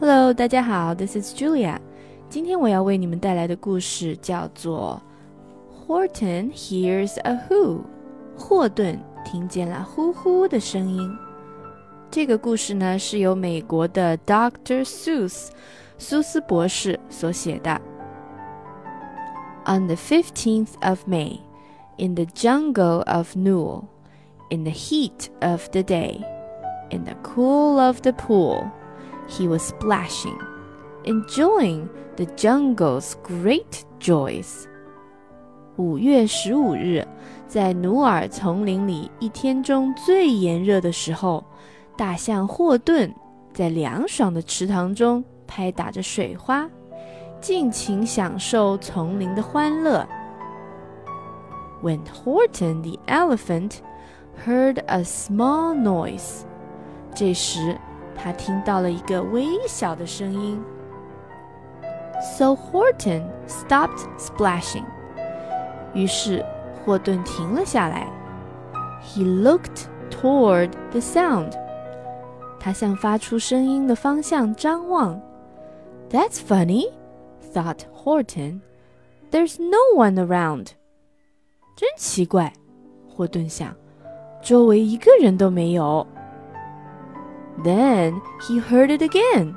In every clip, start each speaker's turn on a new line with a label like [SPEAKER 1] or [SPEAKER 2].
[SPEAKER 1] Hello，大家好，This is Julia。今天我要为你们带来的故事叫做《Horton Hears a Who》。霍顿听见了呼呼的声音。这个故事呢，是由美国的 Dr. Seuss the fifteenth of May, in the jungle of Nool, in the heat of the day, in the cool of the pool he was splashing, enjoying the jungle's great joys. 五月十五日，在努尔丛林里一天中最炎热的时候，大象霍顿在凉爽的池塘中拍打着水花，尽情享受丛林的欢乐。When Horton the elephant heard a small noise，这时 他听到了一个微小的声音。So Horton stopped splashing。于是霍顿停了下来。He looked toward the sound。他向发出声音的方向张望。That's funny, thought Horton. There's no one around. 真奇怪，霍顿想，周围一个人都没有。 Then he heard it again.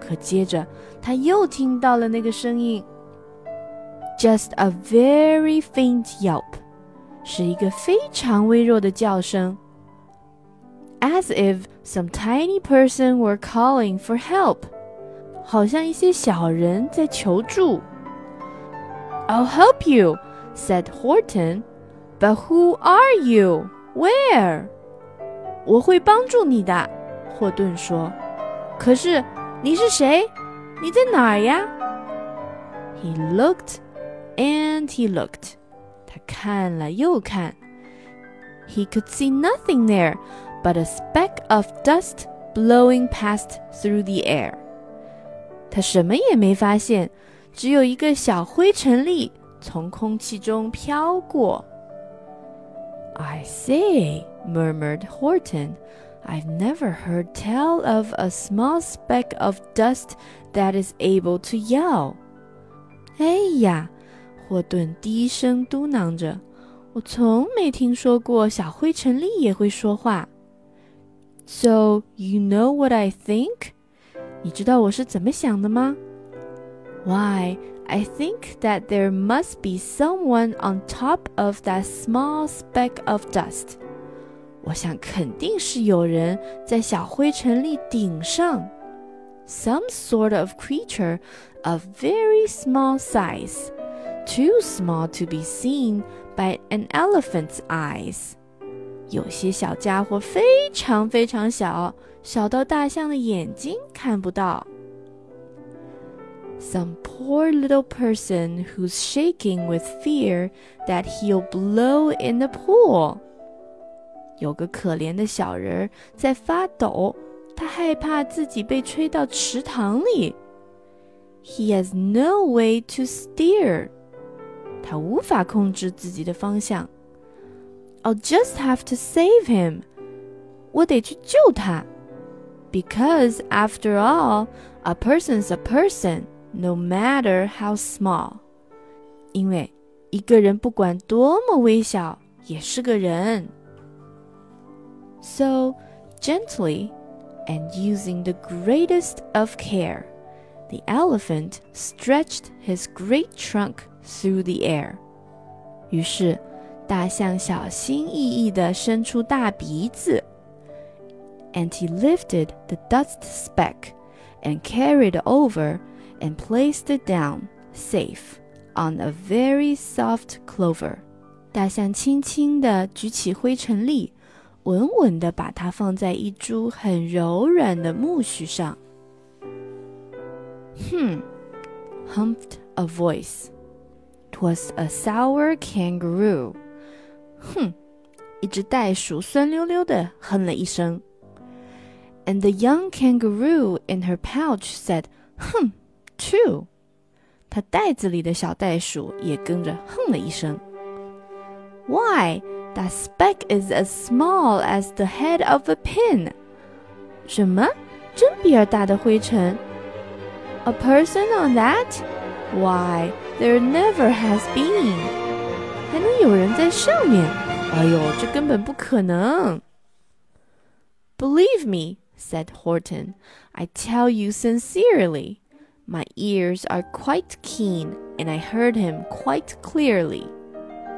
[SPEAKER 1] 可接着他又听到了那个声音。just a very faint yelp，是一个非常微弱的叫声，as if some tiny person were calling for help，好像一些小人在求助。I'll help you, said Horton. But who are you? Where? 我会帮助你的， 霍顿说。可是你是谁？你在哪儿呀？He looked and he looked. 他看了又看。He could see nothing there but a speck of dust blowing past through the air. 他什么也没发现，只有一个小灰尘粒从空气中飘过。I say, murmured Horton, I've never heard tell of a small speck of dust that is able to yell. 哎呀！霍顿低声嘟囔着：“我从没听说过小灰尘粒也会说话。” So you know what I think？你知道我是怎么想的吗？Why, I think that there must be someone on top of that small speck of dust。 我想肯定是有人在小灰尘粒顶上。Some sort of creature of very small size too small to be seen by an elephant's eyes。有些小家伙非常非常小，小到大象的眼睛看不到。Some poor little person who's shaking with fear that he'll blow in the pool。 有个可怜的小人在发抖，他害怕自己被吹到池塘里。He has no way to steer。他无法控制自己的方向。I'll just have to save him，我得去救他。Because after all, a person's a person, no matter how small。因为一个人不管多么微小，也是个人。 So gently and using the greatest of care, the elephant stretched his great trunk through the air。于是，大象小心翼翼地伸出大鼻子，and he lifted the dust speck and carried over and placed it down safe on a very soft clover。大象轻轻地举起灰尘粒， 稳稳地把它放在一株很柔软的苜蓿上。Hmm, humped a voice. Was a sour kangaroo。哼，一只袋鼠酸溜溜的哼了一声。And the young kangaroo in her pouch said, "Hum, too." 它袋子里的小袋鼠也跟着哼了一声。Why, that speck is as small as the head of a pin. 什么？ 针比尔大的灰尘。A person on that? Why, there never has been. 还能有人在上面？哎呦，这根本不可能。Believe me, said Horton. I tell you sincerely. My ears are quite keen, and I heard him quite clearly.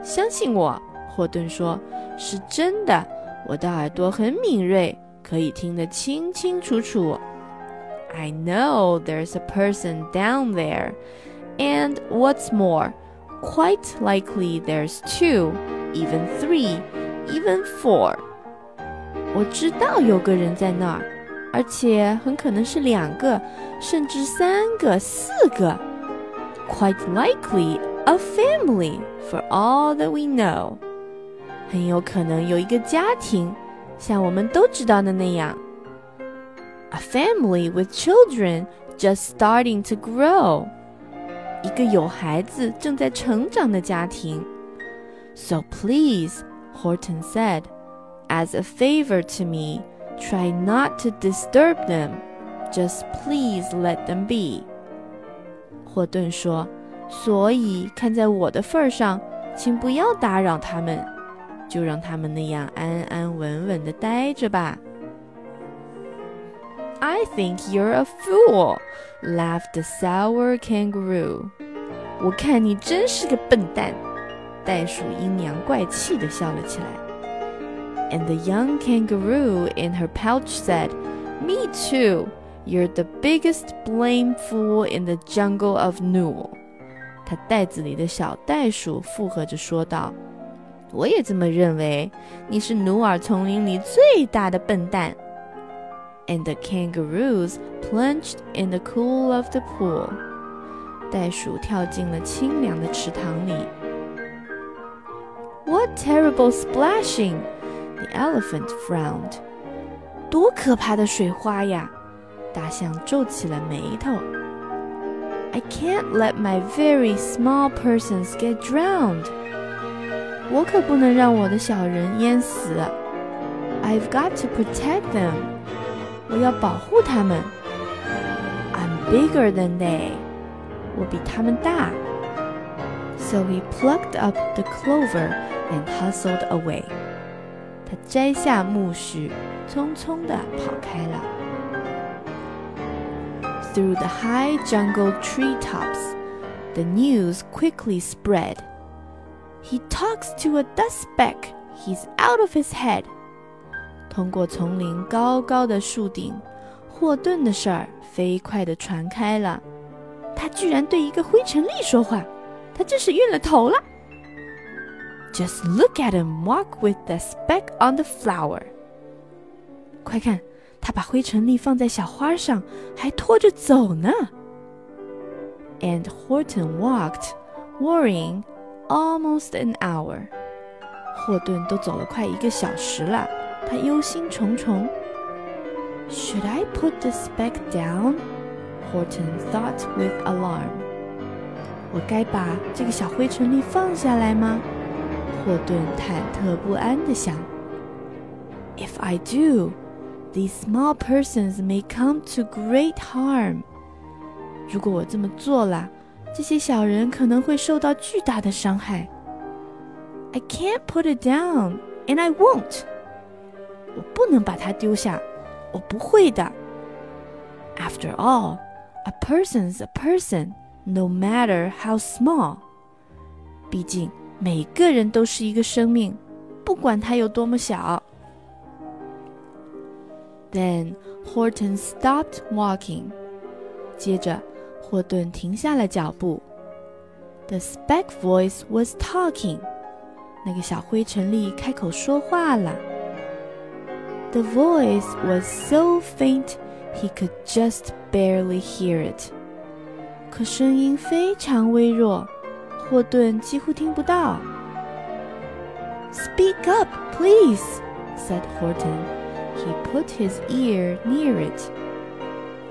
[SPEAKER 1] 相信我， 霍顿说，是真的。我的耳朵很敏锐，可以听得清清楚楚。I know there's a person down there, and what's more, quite likely there's two, even three, even four. 我知道有个人在那儿，而且很可能是两个，甚至三个、四个。Quite likely a family, for all that we know. 很有可能有一个家庭，像我们都知道的那样。A family with children just starting to grow. 一个有孩子正在成长的家庭。So please, Horton said, as a favor to me, try not to disturb them. Just please let them be. 霍顿说：“所以看在我的份上，请不要打扰他们， 就让他们那样安安稳稳的待着吧。I think you're a fool," laughed the sour kangaroo. 我看你真是个笨蛋，袋鼠阴阳怪气的笑了起来。And the young kangaroo in her pouch said, "Me too. You're the biggest blame fool in the jungle of Nool." 她袋子里的小袋鼠附和着说道。我也这么认为，你是努尔丛林里最大的笨蛋。” and the kangaroos plunged in the cool of the pool. 袋鼠跳进了清凉的池塘里。What terrible splashing! The elephant frowned. 多可怕的水花呀！大象皱起了眉头。I can't let my very small persons get drowned. 我可不能让我的小人淹死。I've got to protect them. 我要保护他们。I'm bigger than they，我比他们大。So he plucked up the clover and hustled away。他摘下苜蓿，匆匆地跑开了。Through the high jungle treetops, the news quickly spread. He talks to a dust speck. He's out of his head. 通过丛林高高的树顶，霍顿的事儿飞快地传开了。他居然对一个灰尘粒说话，他真是晕了头了。Just look at him walk with the speck on the flower。快看，他把灰尘粒放在小花上，还拖着走呢。And Horton walked, worrying, almost an hour。霍顿都走了快一个小时了。他忧心忡忡。Should I put the speck down? Horton thought with alarm. 我该把这个小灰尘粒放下来吗？霍顿忐忑不安地想。If I do, these small persons may come to great harm. 如果我这么做了， 这些小人可能会受到巨大的伤害。I can't put it down, and I won't. 我不能把它丢下，我不会的。After all, a person's a person, no matter how small. 毕竟每个人都是一个生命，不管他有多么小。Then Horton stopped walking. 接着， 霍顿停下了脚步。The speck voice was talking. 那个小灰尘粒开口说话了。the voice was so faint he could just barely hear it. 可声音非常微弱，霍顿几乎听不到。Speak up, please, said Horton. He put his ear near it.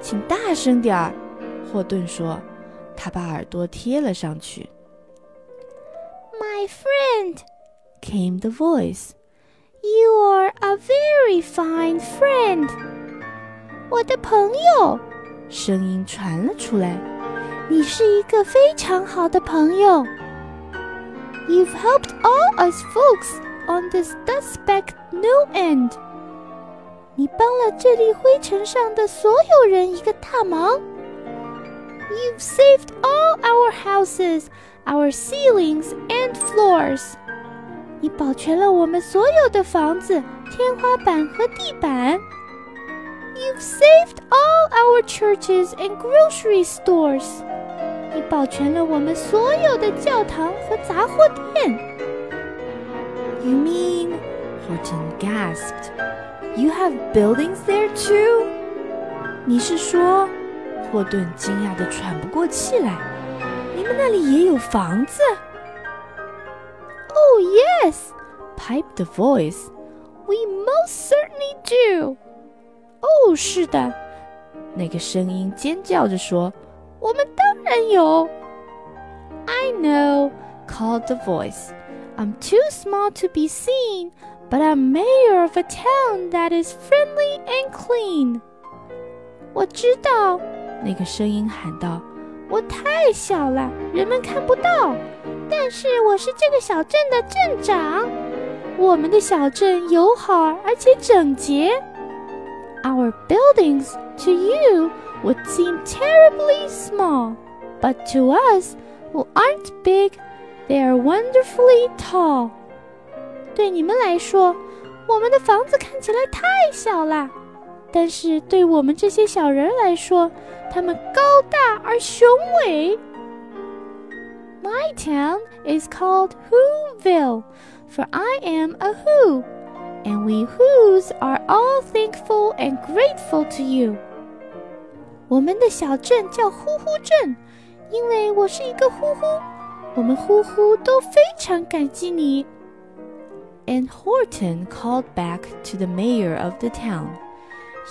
[SPEAKER 1] 请大声点儿， 霍顿说。他把耳朵贴了上去。My friend, came the voice. You are a very fine friend. 我的朋友。”声音传了出来：“你是一个非常好的朋友。You've helped all us folks on this dust speck no end。你帮了这粒灰尘上的所有人一个大忙。You've saved all our houses, our ceilings and floors。你保全了我们所有的房子、天花板和地板。You've saved all our churches and grocery stores. 你保全了我们所有的教堂和杂货店。You mean? Horton gasped. You have buildings there too? 你是说？ 霍顿惊讶的喘不过气来。你们那里也有房子？Oh, yes, piped the voice. We most certainly do. 哦，是的，那个声音尖叫着说：“我们当然有。” I know, called the voice. I'm too small to be seen, but I'm mayor of a town that is friendly and clean. 我知道， 那个声音喊道：“我太小了，人们看不到。”但是我是这个小镇的镇长，我们的小镇友好而且整洁。Our buildings to you would seem terribly small, but to us who aren't big, they are wonderfully tall. 对你们来说，我们的房子看起来太小了，但是对我们这些小人来说，它们高大而雄伟。my town is called Whoville, for I am a Who, and we Whos are all thankful and grateful to you. 我们的小镇叫呼呼镇，因为我是一个呼呼，我们呼呼都非常感激你。And Horton called back to the mayor of the town,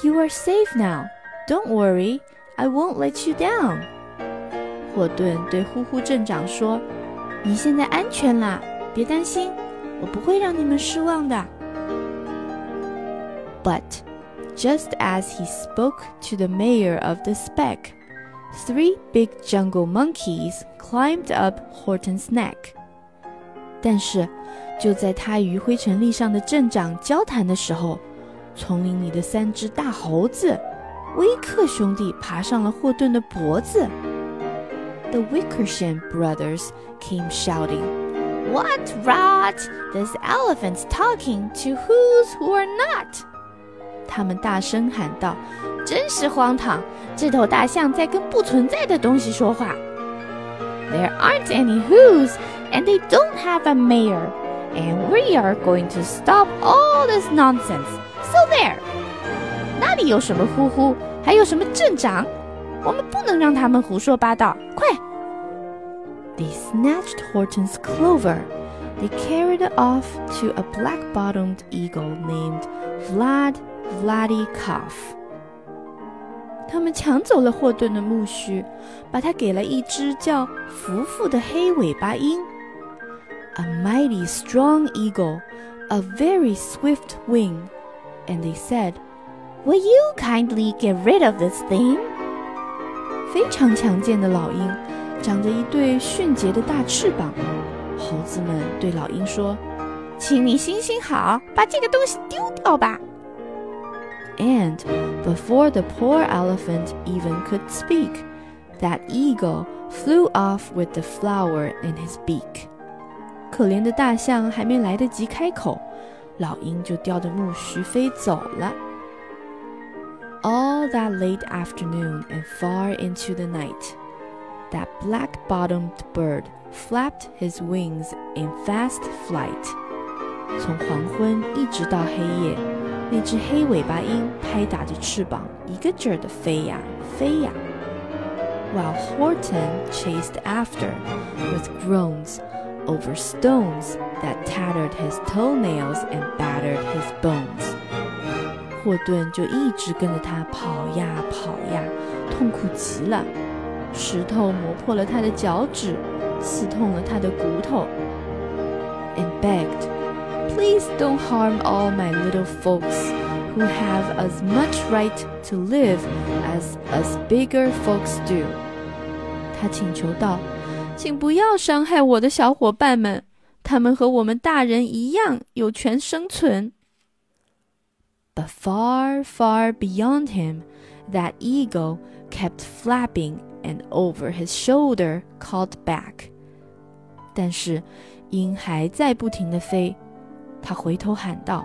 [SPEAKER 1] "You are safe now. Don't worry, I won't let you down." 霍顿对呼呼镇长说：“你现在安全啦，别担心，我不会让你们失望的。” But just as he spoke to the mayor of the speck, three big jungle monkeys climbed up Horton's neck. 但是，就在他与灰尘粒上的镇长交谈的时候， 丛林里的三只大猴子威克兄弟爬上了霍顿的脖子。the Wickersham brothers came shouting, What rot! This elephant's talking to whos who are not. 他们大声喊道：“真是荒唐！这头大象在跟不存在的东西说话。” There aren't any whos, and they don't have a mayor, and we are going to stop all this nonsense. So there，那里有什么呼呼，还有什么镇长，我们不能让他们胡说八道。快！They snatched Horton's clover. They carried it off to a black-bottomed eagle named Vlad Vladikoff. 他们抢走了霍顿的苜蓿，把它给了一只叫福福的黑尾巴鹰。A mighty strong eagle, a very swift wing and they said, "Will you kindly get rid of this thing?" 非常强健的老鹰，长着一对迅捷的大翅膀。猴子们对老鹰说：“请你行行好，把这个东西丢掉吧。” And before the poor elephant even could speak, that eagle flew off with the flower in his beak. 可怜的大象还没来得及开口， 老鹰就叼着苜蓿飞走了。all that late afternoon and far into the night. That black bottomed bird flapped his wings in fast flight. 从黄昏一直到黑夜，那只黑尾巴鹰拍打着翅膀，一个劲儿地飞呀飞呀。While Horton chased after with groans over stones that tattered his toenails and battered his bones. 霍顿就一直跟着他跑呀跑呀，痛苦极了。石头磨破了他的脚趾，刺痛了他的骨头。And begged, "Please don't harm all my little folks who have as much right to live as us bigger folks do. 他请求道：“ 请不要伤害我的小伙伴们，他们和我们大人一样有权生存。” But far, far beyond him, that eagle kept flapping and over his shoulder called back. 但是鹰还在不停地飞，他回头喊道：“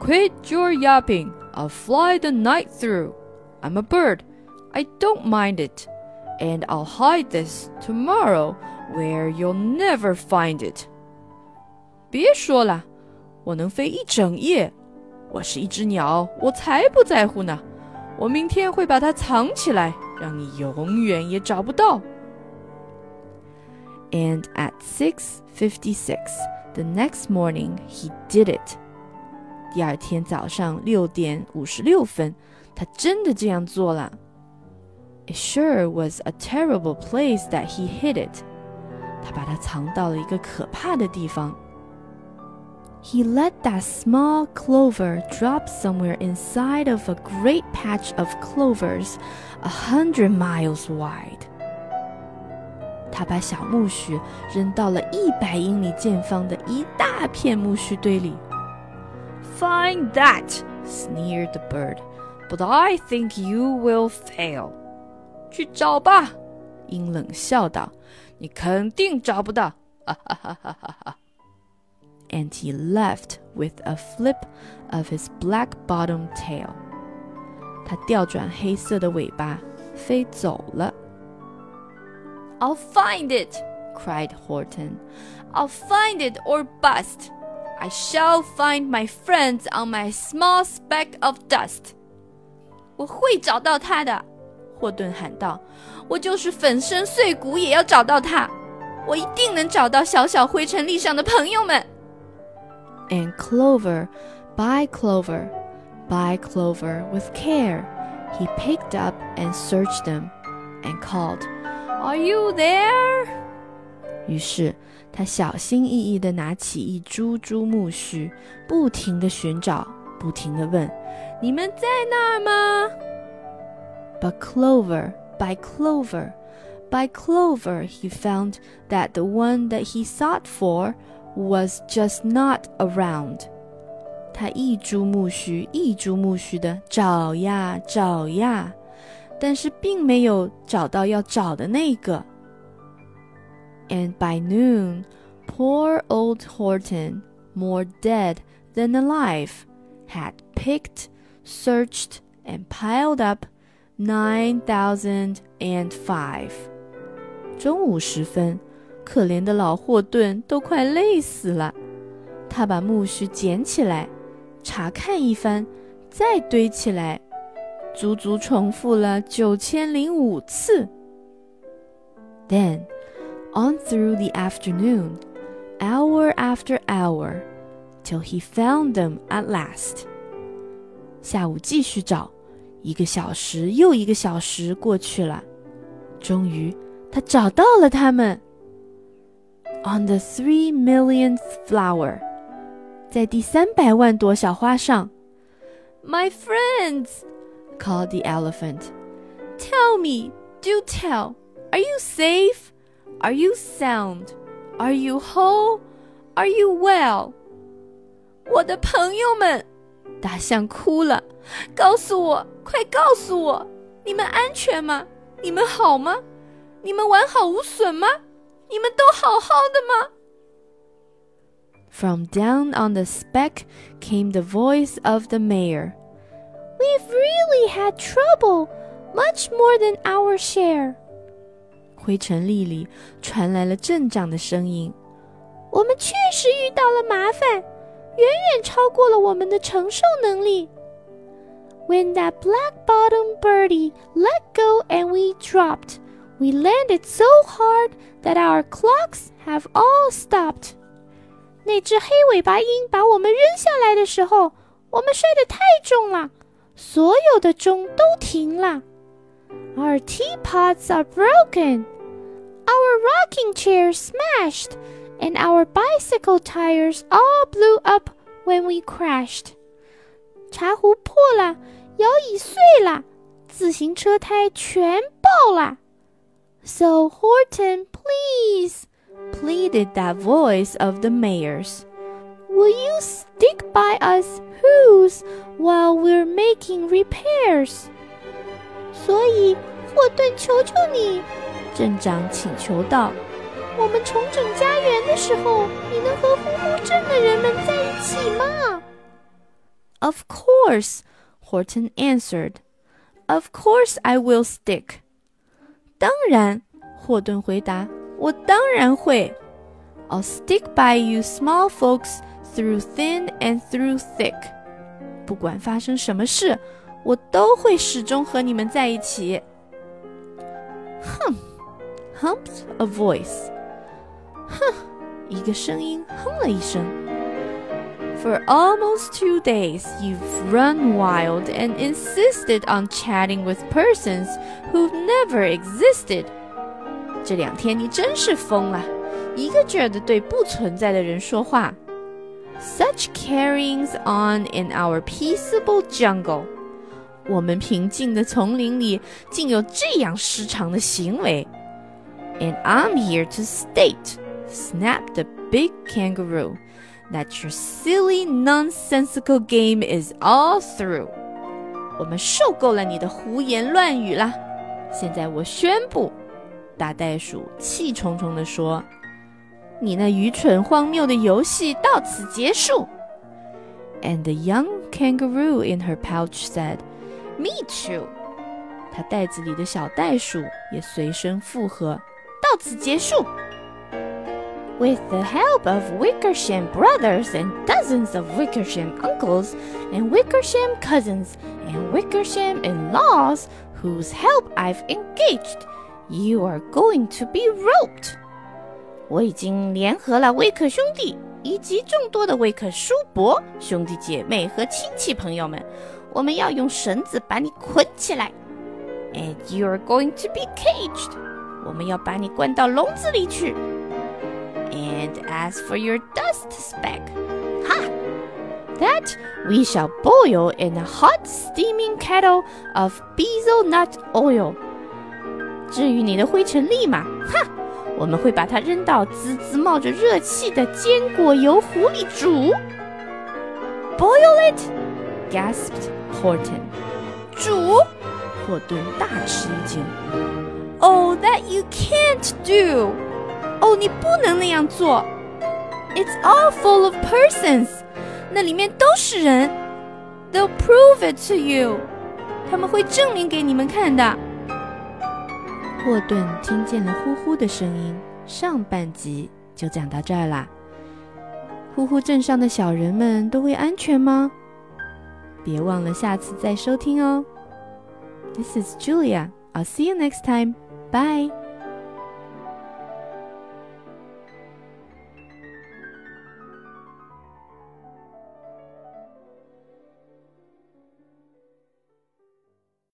[SPEAKER 1] Quit your yapping! I'll fly the night through. I'm a bird. I don't mind it, and I'll hide this tomorrow where you'll never find it. 别说了，我能飞一整夜。我是一只鸟，我才不在乎呢。我明天会把它藏起来，让你永远也找不到。And at 6:56 the next morning, he did it. 第二天早上六点五十六分，他真的这样做了。 It sure was a terrible place that he hid it. 他把它藏到了一个可怕的地方。He let that small clover drop somewhere inside of a great patch of clovers a hundred miles wide. 他把小苜蓿扔到了一百英里见方的一大片苜蓿堆里。Find that, sneered the bird. But I think you will fail. 去找吧，鹰冷笑道：“你肯定找不到。”哈哈哈哈哈哈。And he left with a flip of his black-bottomed tail. 他调转黑色的尾巴，飞走了。I'll find it, cried Horton. I'll find it or bust. I shall find my friends on my small speck of dust. 我会找到他的， 霍顿喊道。我就是粉身碎骨也要找到他。我一定能找到小小灰尘粒上的朋友们。And clover by clover, by clover with care, he picked up and searched them, and called. Are you there？于是他小心翼翼地拿起一株株苜蓿，不停地寻找，不停地问：“你们在那儿吗 ？”But clover by clover by clover, he found that the one that he sought for was just not around. 他一株苜蓿一株苜蓿地找呀找呀。但是并没有找到要找的那个。And by noon, poor old Horton, more dead than alive, had picked, searched, and piled up nine thousand and five. 中午时分，可怜的老霍顿都快累死了。他把苜蓿捡起来，查看一番，再堆起来。足足重复了九千零五次。Then, on through the afternoon, hour after hour, till he found them at last. 下午继续找，一个小时又一个小时过去了，终于他找到了他们。On the three millionth flower，在第三百万朵小花上，My friends。called the elephant. Tell me, do tell, are you safe? Are you sound? Are you whole? Are you well? 我的朋友们， 大象哭了，告诉我，快告诉我，你们安全吗？你们好吗？你们完好无损吗？你们都好好的吗？From down on the speck came the voice of the mayor. We've really had trouble, much more than our share. 灰尘粒里传来了镇长的声音：“我们确实遇到了麻烦，远远超过了我们的承受能力。” When that black-bottomed birdie let go and we dropped, we landed so hard that our clocks have all stopped. 那只黑尾巴鹰把我们扔下来的时候，我们摔得太重了。所有的钟都停了。Our teapots are broken. Our rocking chairs smashed, and our bicycle tires all blew up when we crashed. 茶壶破了，摇椅碎了，自行车胎全爆了。So Horton, please, pleaded that voice of the mayor's. Will you stick by us who's while we're making repairs? 所以，霍顿，求求你，镇长请求道：“ 我们重整家园的时候，你能和呼呼镇的人们在一起吗？” Of course, Horton answered. Of course I will stick. 当然，霍顿回答，我当然会。I'll stick by you small folks through thin and through thick. 不管发生什么事，我都会始终和你们在一起。哼，humped a voice. 哼，一个声音哼了一声。For almost two days, you've run wild and insisted on chatting with persons who've never existed. 这两天你真是疯了，一个劲儿的对不存在的人说话。Such carryings on in our peaceable jungle. 我们平静的丛林里竟有这样失常的行为。And I'm here to state, snapped the big kangaroo, that your silly, nonsensical game is all through. 我们受够了你的胡言乱语了。现在我宣布，大袋鼠气冲冲地说：“你那愚蠢荒谬的游戏到此结束。” And the young kangaroo in her pouch said, "Me too." 它袋子里的小袋鼠也随声附和：“到此结束。” With the help of Wickersham brothers and dozens of Wickersham uncles and Wickersham cousins and Wickersham in-laws whose help I've engaged, you are going to be roped. 我已经联合了威克兄弟以及众多的威克叔伯兄弟姐妹和亲戚朋友们，我们要用绳子把你捆起来。And you are going to be caged. 我们要把你关到笼子里去。 and as for your dust speck, ha! That we shall boil in a hot steaming kettle of beezle nut oil. 至于你的灰尘粒嘛，哈，我们会把它扔到滋滋冒着热气的坚果油壶里煮。Boil it! gasped Horton. 煮？霍顿大吃一惊。Oh, that you can't do! 哦，你不能那样做。It's all full of persons，那里面都是人。They'll prove it to you，他们会证明给你们看的。霍顿听见了呼呼的声音，上半集就讲到这儿啦。呼呼镇上的小人们都会安全吗？别忘了下次再收听哦。This is Julia. I'll see you next time. Bye.